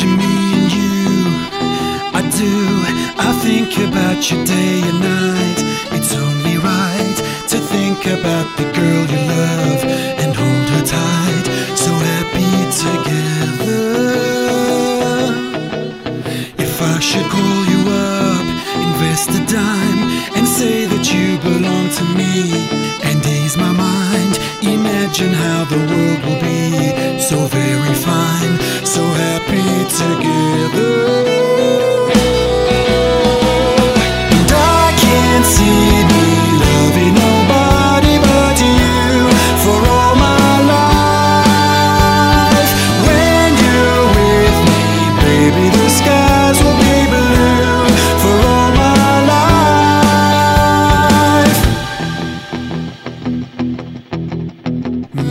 to me and you. I do, I think about you day and night. It's only right to think about the girl you love and hold her tight. So happy together. If I should call you up, invest a dime, and say that you belong to me, and ease my mind. Imagine how the world will be so very fine happy together. And I can't see me loving nobody but you for all my life. When you're with me, baby, the skies will be blue for all my life.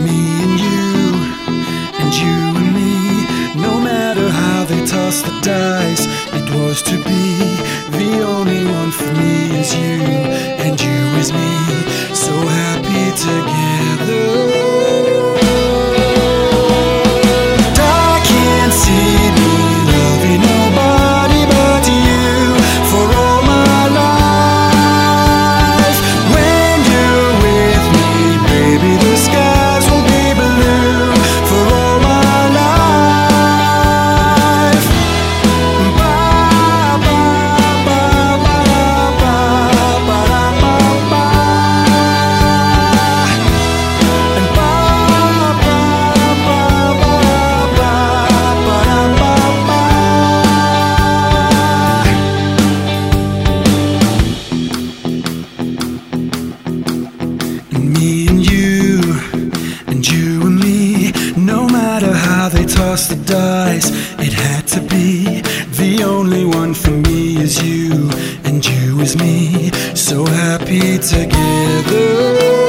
Me and you, and you toss the dice, it was to be. The only one for me is you, and you is me, so happy together. it had to be. The only one for me is you, and you is me. So happy together.